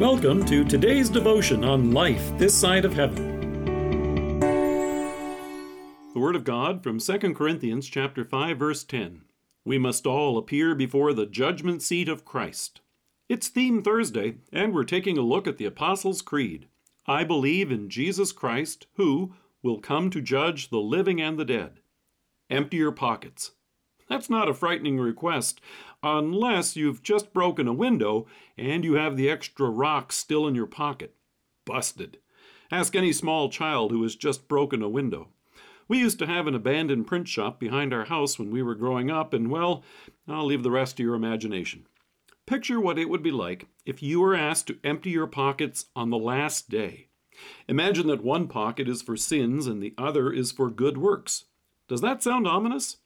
Welcome to today's devotion on life this side of heaven. The word of God from 2 Corinthians chapter 5 verse 10. We must all appear before the judgment seat of Christ. It's theme Thursday, and we're taking a look at the Apostles' Creed. I believe in Jesus Christ, who will come to judge the living and the dead. Empty your pockets. That's not a frightening request, unless you've just broken a window and you have the extra rock still in your pocket. Busted. Ask any small child who has just broken a window. We used to have an abandoned print shop behind our house when we were growing up, and well, I'll leave the rest to your imagination. Picture what it would be like if you were asked to empty your pockets on the last day. Imagine that one pocket is for sins and the other is for good works. Does that sound ominous?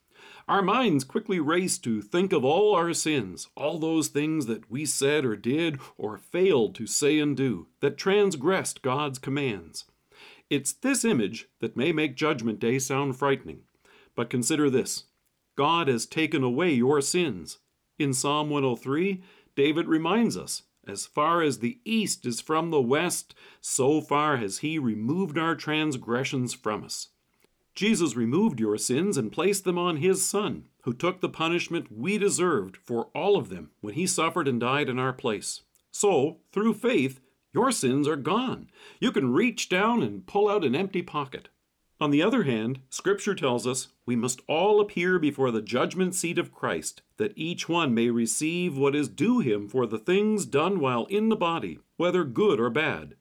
Our minds quickly race to think of all our sins, all those things that we said or did or failed to say and do, that transgressed God's commands. It's this image that may make Judgment Day sound frightening. But consider this God has taken away your sins. In Psalm 103, David reminds us as far as the east is from the west, so far has he removed our transgressions from us. Jesus removed your sins and placed them on his Son, who took the punishment we deserved for all of them when he suffered and died in our place. So, through faith, your sins are gone. You can reach down and pull out an empty pocket. On the other hand, Scripture tells us we must all appear before the judgment seat of Christ, that each one may receive what is due him for the things done while in the body, whether good or bad.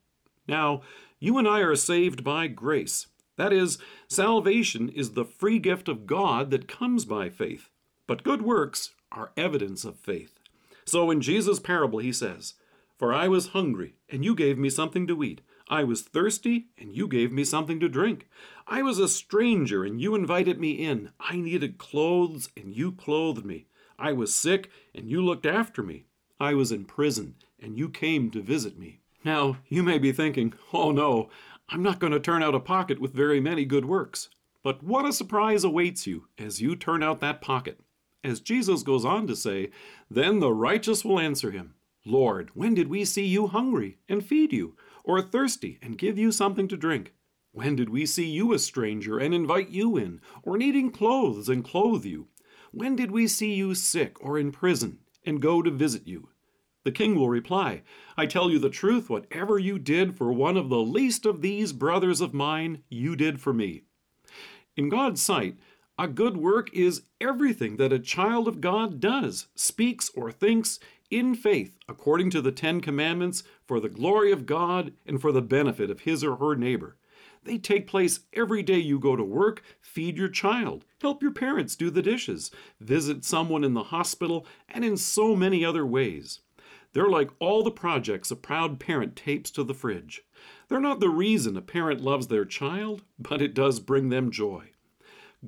Now, you and I are saved by grace that is, salvation is the free gift of God that comes by faith, but good works are evidence of faith. So in Jesus' parable, he says, For I was hungry, and you gave me something to eat. I was thirsty, and you gave me something to drink. I was a stranger, and you invited me in. I needed clothes, and you clothed me. I was sick, and you looked after me. I was in prison, and you came to visit me. Now, you may be thinking, oh no, I'm not going to turn out a pocket with very many good works. But what a surprise awaits you as you turn out that pocket. As Jesus goes on to say, Then the righteous will answer him, Lord, when did we see you hungry and feed you, or thirsty and give you something to drink? When did we see you a stranger and invite you in, or needing clothes and clothe you? When did we see you sick or in prison and go to visit you? The king will reply, I tell you the truth, whatever you did for one of the least of these brothers of mine, you did for me. In God's sight, a good work is everything that a child of God does, speaks, or thinks in faith, according to the Ten Commandments, for the glory of God and for the benefit of his or her neighbor. They take place every day you go to work, feed your child, help your parents do the dishes, visit someone in the hospital, and in so many other ways. They're like all the projects a proud parent tapes to the fridge. They're not the reason a parent loves their child, but it does bring them joy.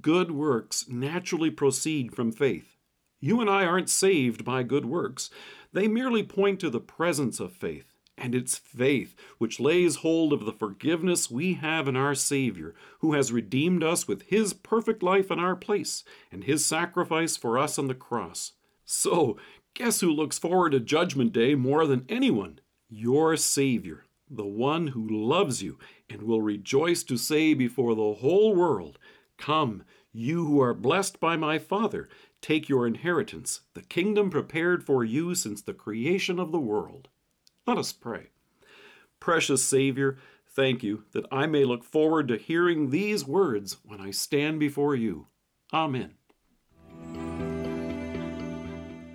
Good works naturally proceed from faith. You and I aren't saved by good works. They merely point to the presence of faith. And it's faith which lays hold of the forgiveness we have in our Savior, who has redeemed us with His perfect life in our place and His sacrifice for us on the cross. So Guess who looks forward to Judgment Day more than anyone? Your Savior, the one who loves you and will rejoice to say before the whole world, Come, you who are blessed by my Father, take your inheritance, the kingdom prepared for you since the creation of the world. Let us pray. Precious Savior, thank you that I may look forward to hearing these words when I stand before you. Amen.